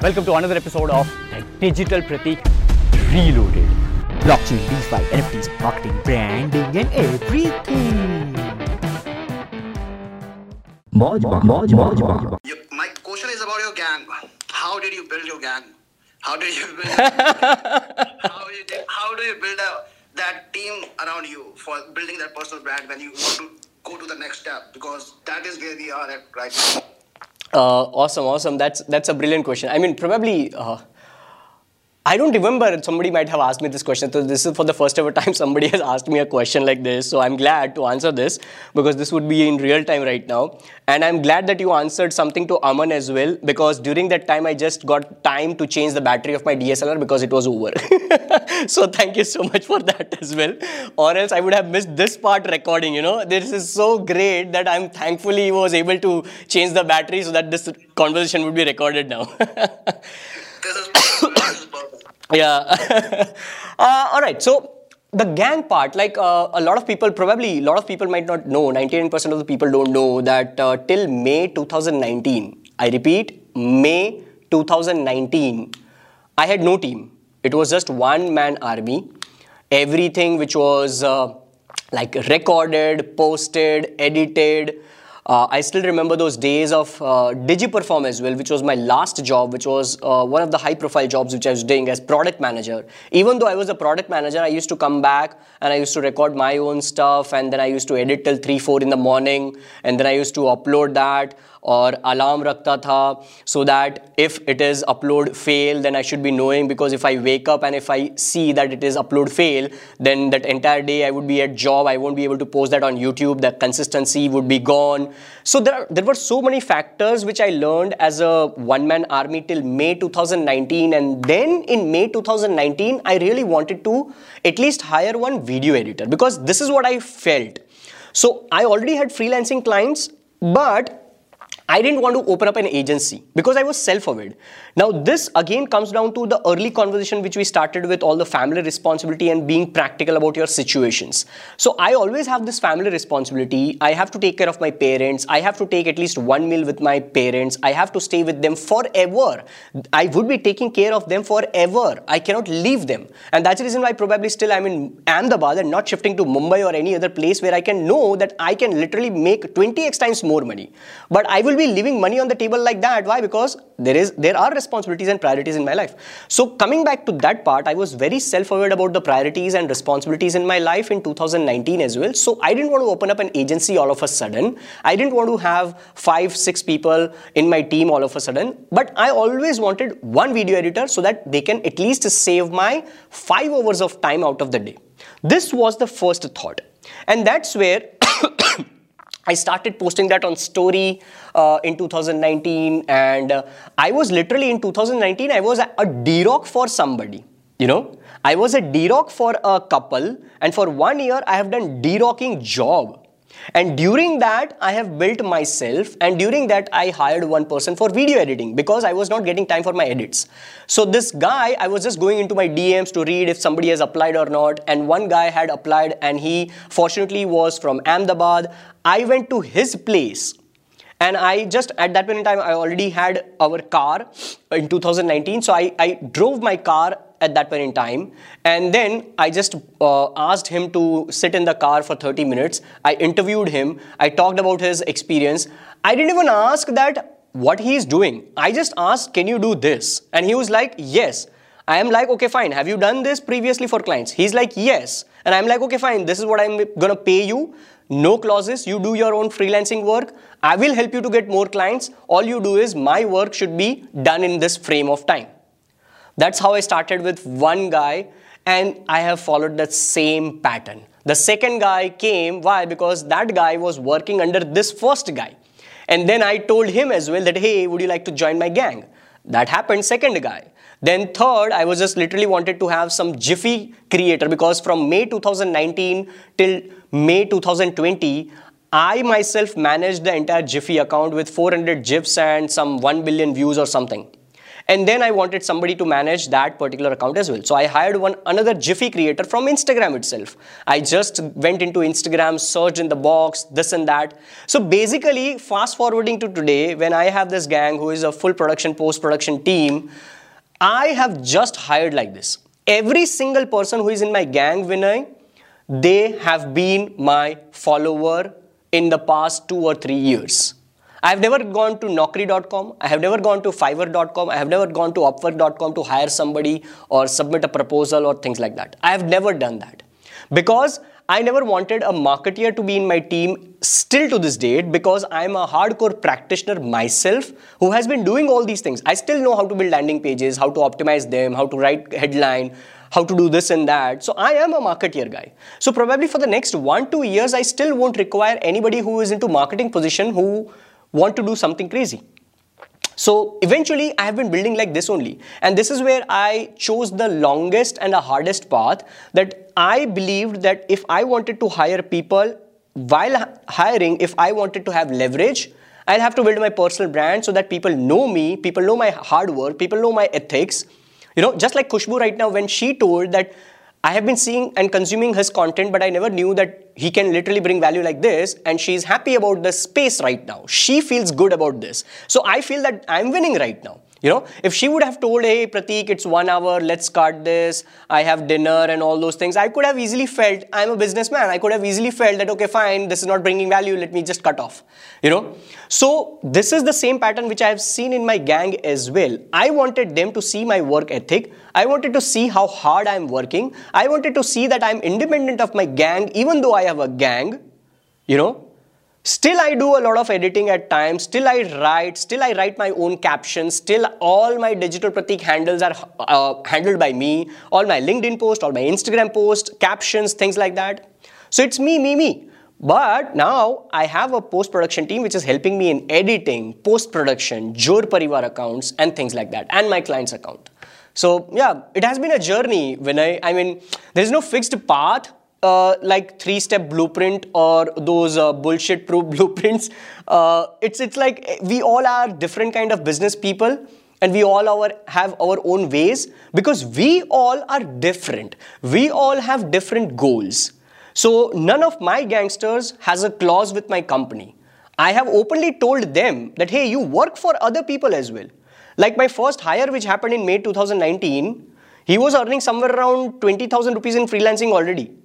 Welcome to another episode of the Digital Pratik Reloaded. Blockchain, DeFi, NFTs, marketing, branding, and everything. You, my question is about your gang. How did you build your gang? How did you build? how, you did, how do you build a, that team around you for building that personal brand when you want to go to the next step? Because that is where we are at right now. Uh, awesome, awesome. That's that's a brilliant question. I mean, probably. Uh, I don't remember somebody might have asked me this question. So this is for the first ever time somebody has asked me a question like this. So I'm glad to answer this because this would be in real time right now. And I'm glad that you answered something to Aman as well because during that time I just got time to change the battery of my DSLR because it was over. so thank you so much for that as well. Or else I would have missed this part recording, you know. This is so great that I'm thankfully was able to change the battery so that this conversation would be recorded now. This is, this is perfect. Yeah. uh, all right. So the gang part, like uh, a lot of people, probably a lot of people might not know. 99% of the people don't know that uh, till May 2019. I repeat, May 2019. I had no team. It was just one man army. Everything which was uh, like recorded, posted, edited. Uh, I still remember those days of uh, DigiPerform as well, which was my last job, which was uh, one of the high profile jobs which I was doing as product manager. Even though I was a product manager, I used to come back and I used to record my own stuff and then I used to edit till 3 4 in the morning and then I used to upload that or alarm rakta tha so that if it is upload fail then I should be knowing because if I wake up and if I see that it is upload fail then that entire day I would be at job I won't be able to post that on YouTube the consistency would be gone. So there there were so many factors which I learned as a one man army till May 2019 and then in May 2019 I really wanted to at least hire one video editor because this is what I felt. So I already had freelancing clients but I didn't want to open up an agency because I was self-aware. Now this again comes down to the early conversation which we started with all the family responsibility and being practical about your situations. So I always have this family responsibility. I have to take care of my parents. I have to take at least one meal with my parents. I have to stay with them forever. I would be taking care of them forever. I cannot leave them. And that's the reason why probably still I'm in Ahmedabad and not shifting to Mumbai or any other place where I can know that I can literally make 20x times more money. But I will be leaving money on the table like that. Why? Because there is there are responsibilities and priorities in my life. So coming back to that part, I was very self-aware about the priorities and responsibilities in my life in 2019 as well. So I didn't want to open up an agency all of a sudden. I didn't want to have five, six people in my team all of a sudden. But I always wanted one video editor so that they can at least save my five hours of time out of the day. This was the first thought. And that's where I started posting that on story uh, in 2019 and uh, I was literally in 2019 I was a, a D-Rock for somebody you know? I was a D-Rock for a couple and for one year I have done D-Rocking job and during that, I have built myself, and during that, I hired one person for video editing because I was not getting time for my edits. So, this guy, I was just going into my DMs to read if somebody has applied or not, and one guy had applied, and he fortunately was from Ahmedabad. I went to his place and i just at that point in time i already had our car in 2019 so i, I drove my car at that point in time. And then i just uh, asked him to sit in the car for 30 minutes. I interviewed him. I talked about his experience. I didn't even ask that what he is doing. I just asked can you do this? And he was like yes i am like okay fine. Have you done this previously for clients? He's like yes. And i'm like okay fine. This is what i'm gonna pay you. No clauses. You do your own freelancing work. I will help you to get more clients. All you do is my work should be done in this frame of time. That's how i started with one guy and i have followed that same pattern. The second guy came. Why? Because that guy was working under this first guy. And then i told him as well that hey would you like to join my gang? That happened. Second guy then third, I was just literally wanted to have some GIPHY creator because from May 2019 till May 2020, I myself managed the entire GIPHY account with 400 GIFs and some 1 billion views or something. and then i wanted somebody to manage that particular account as well. So i hired one another GIPHY creator from instagram itself. I just went into instagram searched in the box this and that. So basically fast forwarding to today when i have this gang who is a full production post production team i have just hired like this every single person who is in my gang vinay they have been my follower in the past two or three years. I have never gone to Naukri.com, I have never gone to Fiverr.com, I have never gone to Upwork.com to hire somebody or submit a proposal or things like that. I have never done that because I never wanted a marketeer to be in my team still to this date because I'm a hardcore practitioner myself who has been doing all these things. I still know how to build landing pages, how to optimize them, how to write headline, how to do this and that. So I am a marketeer guy. So probably for the next one, two years, I still won't require anybody who is into marketing position who want to do something crazy. So eventually I have been building like this only. And this is where I chose the longest and the hardest path that I believed that if I wanted to hire people while hiring, if I wanted to have leverage, I'll have to build my personal brand so that people know me, people know my hard work, people know my ethics, you know, just like Kushbu right now, when she told that I have been seeing and consuming his content, but I never knew that he can literally bring value like this, and she's happy about the space right now. She feels good about this. So I feel that I'm winning right now. You know, if she would have told, hey, Pratik, it's one hour, let's cut this, I have dinner and all those things, I could have easily felt, I'm a businessman, I could have easily felt that, okay, fine, this is not bringing value, let me just cut off. You know, so this is the same pattern which I have seen in my gang as well. I wanted them to see my work ethic, I wanted to see how hard I'm working, I wanted to see that I'm independent of my gang, even though I have a gang, you know, Still, I do a lot of editing at times. Still, I write. Still, I write my own captions. Still, all my digital Pratik handles are uh, handled by me. All my LinkedIn post, all my Instagram post, captions, things like that. So it's me, me, me. But now I have a post production team which is helping me in editing, post production, Jor Parivar accounts, and things like that, and my client's account. So yeah, it has been a journey. When I, I mean, there is no fixed path uh, like three step blueprint or those uh, bullshit proof blueprints uh, it's it's like we all are different kind of business people and we all our have our own ways because we all are different. We all have different goals. So none of my gangsters has a clause with my company. I have openly told them that hey you work for other people as well. Like my first hire which happened in may 2019 he was earning somewhere around 20000 rupees in freelancing already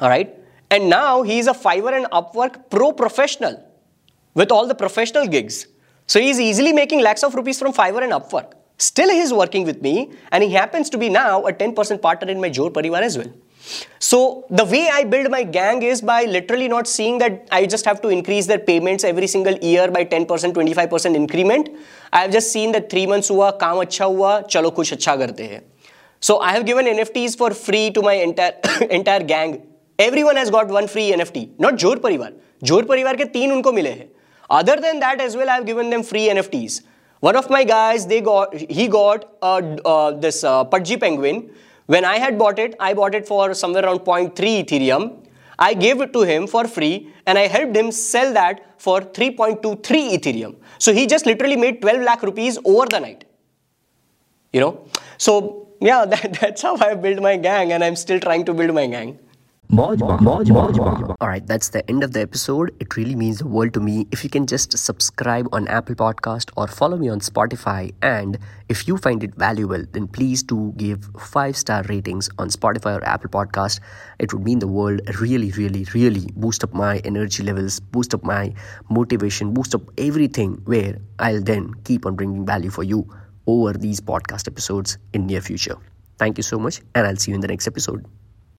all right. And now he is a Fiverr and Upwork pro professional with all the professional gigs. So he's easily making lakhs of rupees from Fiverr and Upwork. Still, he's working with me, and he happens to be now a 10% partner in my Jor Parivar as well. So the way I build my gang is by literally not seeing that I just have to increase their payments every single year by 10%, 25% increment. I have just seen that three months hua, काम अच्छा हुआ, चलो कुछ अच्छा करते हैं. So I have given NFTs for free to my entire entire gang Everyone has got one free NFT. Not Jor Parivar. Jor Parivar के तीन उनको मिले हैं. Other than that as well, I have given them free NFTs. One of my guys, they got he got uh, uh, this uh, Pudgy Penguin. When I had bought it, I bought it for somewhere around 0.3 Ethereum. I gave it to him for free and I helped him sell that for 3.23 Ethereum. So he just literally made 12 lakh rupees over the night. You know? So yeah, that, that's how I built my gang and I'm still trying to build my gang. Alright, that's the end of the episode. It really means the world to me if you can just subscribe on Apple Podcast or follow me on Spotify. And if you find it valuable, then please do give five star ratings on Spotify or Apple Podcast. It would mean the world really, really, really boost up my energy levels, boost up my motivation, boost up everything where I'll then keep on bringing value for you over these podcast episodes in near future. Thank you so much and I'll see you in the next episode.